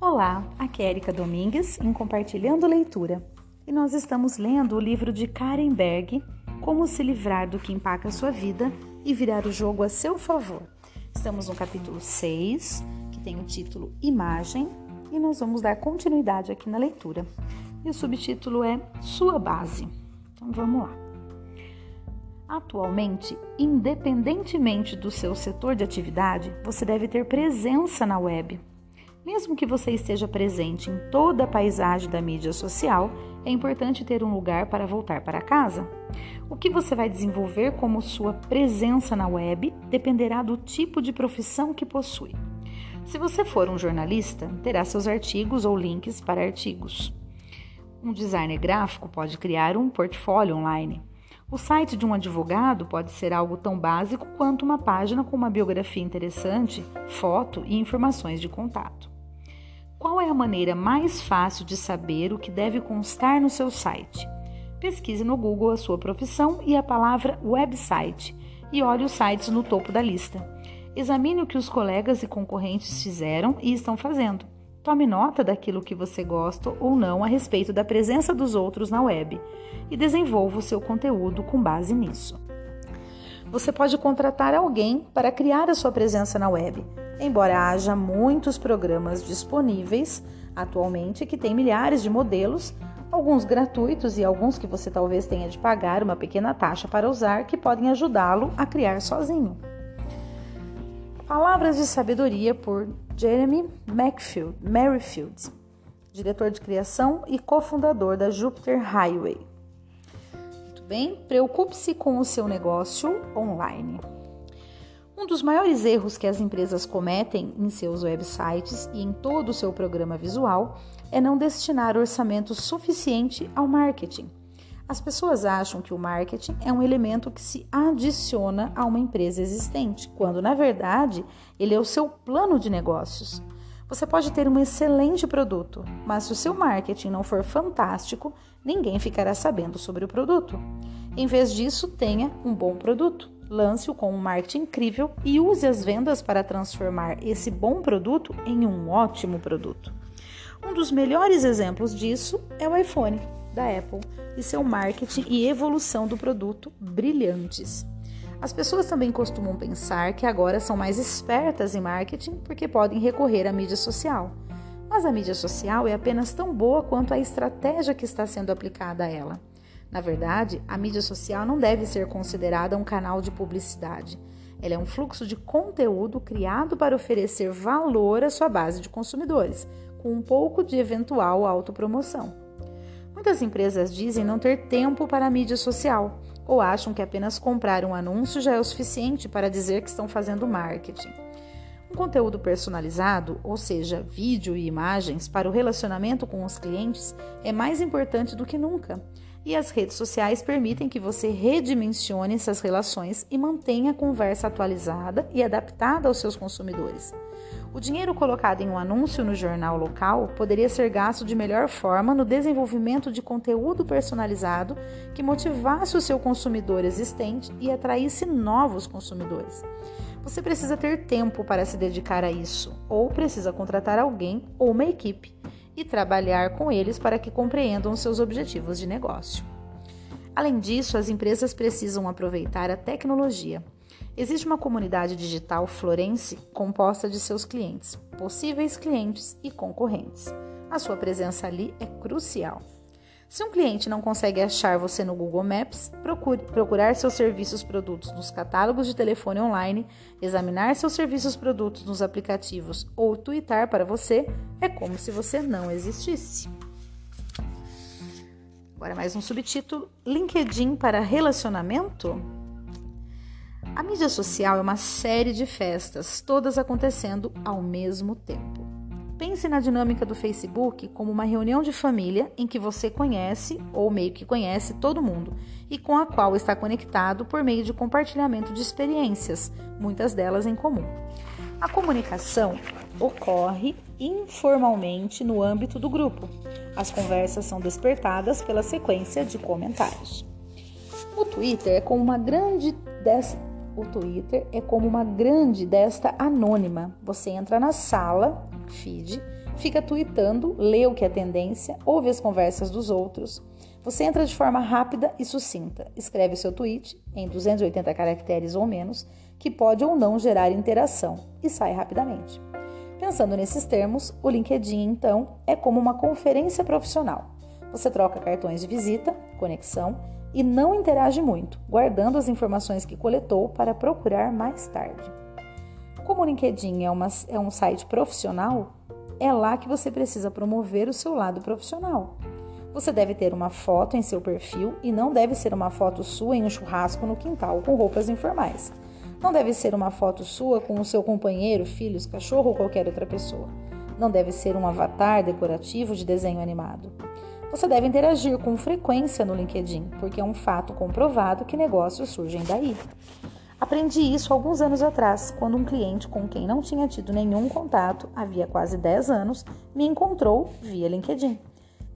Olá, aqui é Erika Domingues em Compartilhando Leitura e nós estamos lendo o livro de Karen Berg, Como se livrar do que empaca sua vida e virar o jogo a seu favor. Estamos no capítulo 6, que tem o título Imagem, e nós vamos dar continuidade aqui na leitura. E o subtítulo é Sua Base. Então vamos lá. Atualmente, independentemente do seu setor de atividade, você deve ter presença na web. Mesmo que você esteja presente em toda a paisagem da mídia social, é importante ter um lugar para voltar para casa. O que você vai desenvolver como sua presença na web dependerá do tipo de profissão que possui. Se você for um jornalista, terá seus artigos ou links para artigos. Um designer gráfico pode criar um portfólio online. O site de um advogado pode ser algo tão básico quanto uma página com uma biografia interessante, foto e informações de contato. Qual é a maneira mais fácil de saber o que deve constar no seu site? Pesquise no Google a sua profissão e a palavra website e olhe os sites no topo da lista. Examine o que os colegas e concorrentes fizeram e estão fazendo. Tome nota daquilo que você gosta ou não a respeito da presença dos outros na web e desenvolva o seu conteúdo com base nisso. Você pode contratar alguém para criar a sua presença na web, embora haja muitos programas disponíveis atualmente que têm milhares de modelos, alguns gratuitos e alguns que você talvez tenha de pagar uma pequena taxa para usar, que podem ajudá-lo a criar sozinho. Palavras de sabedoria por Jeremy Merrifield, diretor de criação e cofundador da Jupiter Highway. Bem, preocupe-se com o seu negócio online. Um dos maiores erros que as empresas cometem em seus websites e em todo o seu programa visual é não destinar orçamento suficiente ao marketing. As pessoas acham que o marketing é um elemento que se adiciona a uma empresa existente, quando na verdade ele é o seu plano de negócios. Você pode ter um excelente produto, mas se o seu marketing não for fantástico, ninguém ficará sabendo sobre o produto. Em vez disso, tenha um bom produto, lance-o com um marketing incrível e use as vendas para transformar esse bom produto em um ótimo produto. Um dos melhores exemplos disso é o iPhone da Apple e seu marketing e evolução do produto brilhantes. As pessoas também costumam pensar que agora são mais espertas em marketing porque podem recorrer à mídia social. Mas a mídia social é apenas tão boa quanto a estratégia que está sendo aplicada a ela. Na verdade, a mídia social não deve ser considerada um canal de publicidade. Ela é um fluxo de conteúdo criado para oferecer valor à sua base de consumidores, com um pouco de eventual autopromoção. Muitas empresas dizem não ter tempo para a mídia social ou acham que apenas comprar um anúncio já é o suficiente para dizer que estão fazendo marketing. Um conteúdo personalizado, ou seja, vídeo e imagens, para o relacionamento com os clientes é mais importante do que nunca. E as redes sociais permitem que você redimensione essas relações e mantenha a conversa atualizada e adaptada aos seus consumidores. O dinheiro colocado em um anúncio no jornal local poderia ser gasto de melhor forma no desenvolvimento de conteúdo personalizado que motivasse o seu consumidor existente e atraísse novos consumidores. Você precisa ter tempo para se dedicar a isso, ou precisa contratar alguém ou uma equipe e trabalhar com eles para que compreendam seus objetivos de negócio. Além disso, as empresas precisam aproveitar a tecnologia Existe uma comunidade digital florense composta de seus clientes, possíveis clientes e concorrentes. A sua presença ali é crucial. Se um cliente não consegue achar você no Google Maps, procure procurar seus serviços produtos nos catálogos de telefone online, examinar seus serviços produtos nos aplicativos ou twittar para você é como se você não existisse. Agora mais um subtítulo: LinkedIn para relacionamento? A mídia social é uma série de festas, todas acontecendo ao mesmo tempo. Pense na dinâmica do Facebook como uma reunião de família em que você conhece ou meio que conhece todo mundo e com a qual está conectado por meio de compartilhamento de experiências, muitas delas em comum. A comunicação ocorre informalmente no âmbito do grupo. As conversas são despertadas pela sequência de comentários. O Twitter é como uma grande o Twitter é como uma grande desta anônima. Você entra na sala, feed, fica tweetando, lê o que é tendência, ouve as conversas dos outros. Você entra de forma rápida e sucinta, escreve seu tweet em 280 caracteres ou menos, que pode ou não gerar interação, e sai rapidamente. Pensando nesses termos, o LinkedIn, então, é como uma conferência profissional. Você troca cartões de visita, conexão e não interage muito, guardando as informações que coletou para procurar mais tarde. Como o LinkedIn é, uma, é um site profissional, é lá que você precisa promover o seu lado profissional. Você deve ter uma foto em seu perfil e não deve ser uma foto sua em um churrasco no quintal com roupas informais. Não deve ser uma foto sua com o seu companheiro, filhos, cachorro ou qualquer outra pessoa. Não deve ser um avatar decorativo de desenho animado. Você deve interagir com frequência no LinkedIn, porque é um fato comprovado que negócios surgem daí. Aprendi isso alguns anos atrás, quando um cliente com quem não tinha tido nenhum contato havia quase 10 anos me encontrou via LinkedIn.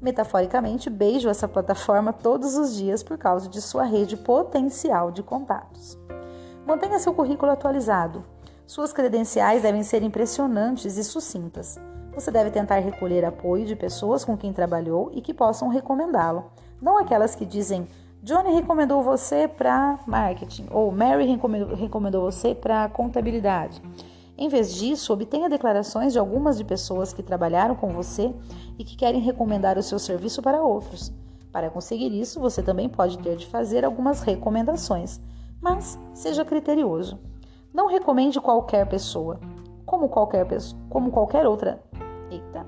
Metaforicamente, beijo essa plataforma todos os dias por causa de sua rede potencial de contatos. Mantenha seu currículo atualizado. Suas credenciais devem ser impressionantes e sucintas. Você deve tentar recolher apoio de pessoas com quem trabalhou e que possam recomendá-lo, não aquelas que dizem Johnny recomendou você para marketing ou Mary recomendou você para contabilidade. Em vez disso, obtenha declarações de algumas de pessoas que trabalharam com você e que querem recomendar o seu serviço para outros. Para conseguir isso, você também pode ter de fazer algumas recomendações, mas seja criterioso. Não recomende qualquer pessoa, como qualquer como qualquer outra. Eita.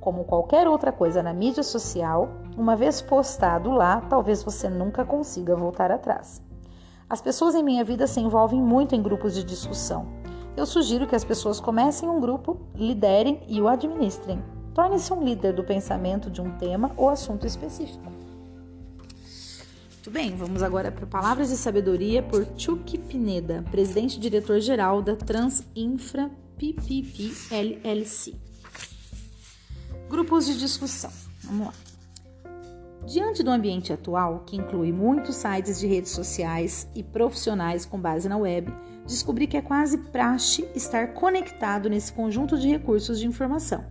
Como qualquer outra coisa na mídia social, uma vez postado lá, talvez você nunca consiga voltar atrás. As pessoas em minha vida se envolvem muito em grupos de discussão. Eu sugiro que as pessoas comecem um grupo, liderem e o administrem. Torne-se um líder do pensamento de um tema ou assunto específico. Muito bem, vamos agora para Palavras de Sabedoria por Chuck Pineda, presidente e diretor-geral da Transinfra PPP LLC. Grupos de discussão. Vamos lá. Diante do ambiente atual, que inclui muitos sites de redes sociais e profissionais com base na web, descobri que é quase praxe estar conectado nesse conjunto de recursos de informação.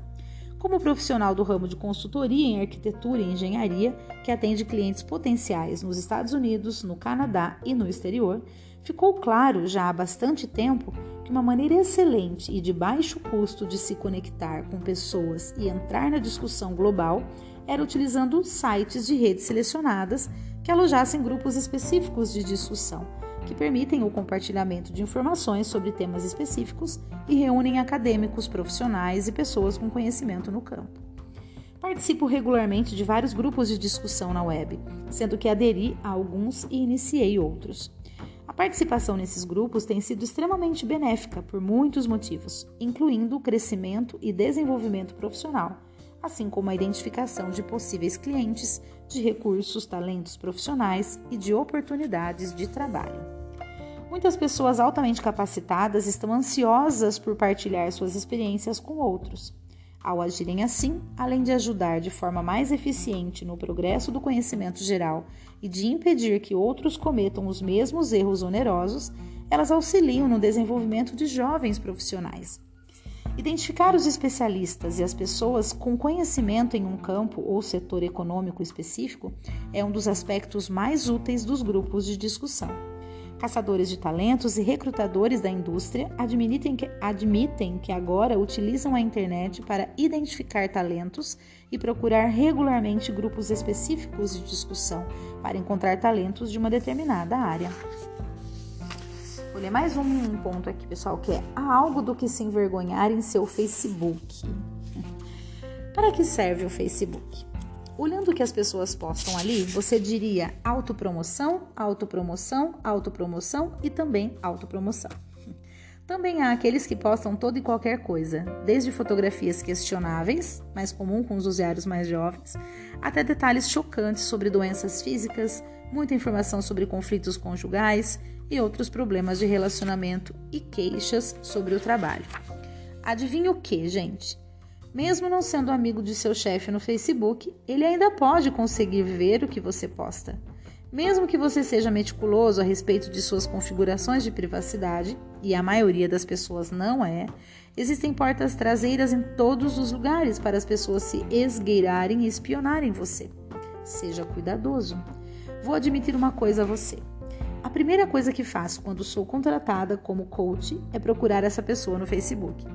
Como profissional do ramo de consultoria em arquitetura e engenharia, que atende clientes potenciais nos Estados Unidos, no Canadá e no exterior, ficou claro já há bastante tempo que uma maneira excelente e de baixo custo de se conectar com pessoas e entrar na discussão global era utilizando sites de redes selecionadas que alojassem grupos específicos de discussão, que permitem o compartilhamento de informações sobre temas específicos e reúnem acadêmicos, profissionais e pessoas com conhecimento no campo. Participo regularmente de vários grupos de discussão na web, sendo que aderi a alguns e iniciei outros. A participação nesses grupos tem sido extremamente benéfica por muitos motivos, incluindo o crescimento e desenvolvimento profissional, assim como a identificação de possíveis clientes, de recursos, talentos profissionais e de oportunidades de trabalho. Muitas pessoas altamente capacitadas estão ansiosas por partilhar suas experiências com outros. Ao agirem assim, além de ajudar de forma mais eficiente no progresso do conhecimento geral e de impedir que outros cometam os mesmos erros onerosos, elas auxiliam no desenvolvimento de jovens profissionais. Identificar os especialistas e as pessoas com conhecimento em um campo ou setor econômico específico é um dos aspectos mais úteis dos grupos de discussão. Caçadores de talentos e recrutadores da indústria admitem que, admitem que agora utilizam a internet para identificar talentos e procurar regularmente grupos específicos de discussão para encontrar talentos de uma determinada área. Vou ler mais um ponto aqui, pessoal, que é há algo do que se envergonhar em seu Facebook. Para que serve o Facebook? Olhando o que as pessoas postam ali, você diria autopromoção, autopromoção, autopromoção e também autopromoção. Também há aqueles que postam toda e qualquer coisa, desde fotografias questionáveis, mais comum com os usuários mais jovens, até detalhes chocantes sobre doenças físicas, muita informação sobre conflitos conjugais e outros problemas de relacionamento e queixas sobre o trabalho. Adivinha o que, gente? Mesmo não sendo amigo de seu chefe no Facebook, ele ainda pode conseguir ver o que você posta. Mesmo que você seja meticuloso a respeito de suas configurações de privacidade, e a maioria das pessoas não é, existem portas traseiras em todos os lugares para as pessoas se esgueirarem e espionarem você. Seja cuidadoso. Vou admitir uma coisa a você. A primeira coisa que faço quando sou contratada como coach é procurar essa pessoa no Facebook.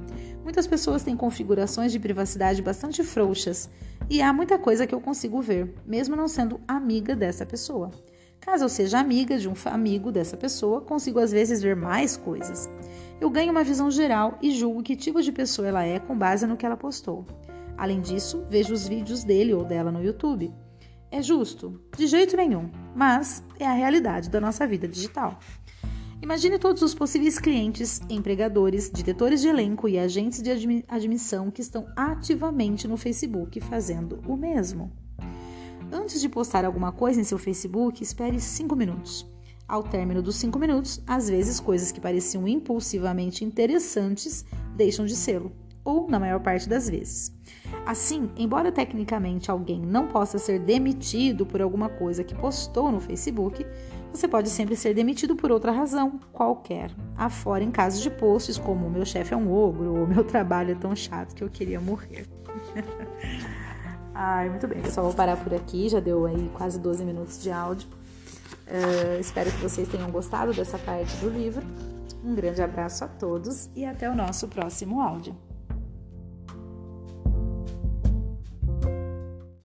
Muitas pessoas têm configurações de privacidade bastante frouxas e há muita coisa que eu consigo ver, mesmo não sendo amiga dessa pessoa. Caso eu seja amiga de um amigo dessa pessoa, consigo às vezes ver mais coisas. Eu ganho uma visão geral e julgo que tipo de pessoa ela é com base no que ela postou. Além disso, vejo os vídeos dele ou dela no YouTube. É justo? De jeito nenhum, mas é a realidade da nossa vida digital. Imagine todos os possíveis clientes, empregadores, diretores de elenco e agentes de admissão que estão ativamente no Facebook fazendo o mesmo. Antes de postar alguma coisa em seu Facebook, espere 5 minutos. Ao término dos 5 minutos, às vezes coisas que pareciam impulsivamente interessantes deixam de sê-lo, ou na maior parte das vezes. Assim, embora tecnicamente alguém não possa ser demitido por alguma coisa que postou no Facebook, você pode sempre ser demitido por outra razão qualquer, afora em casos de posts como meu chefe é um ogro ou meu trabalho é tão chato que eu queria morrer. Ai, muito bem, pessoal, vou parar por aqui, já deu aí quase 12 minutos de áudio. Uh, espero que vocês tenham gostado dessa parte do livro. Um grande abraço a todos e até o nosso próximo áudio.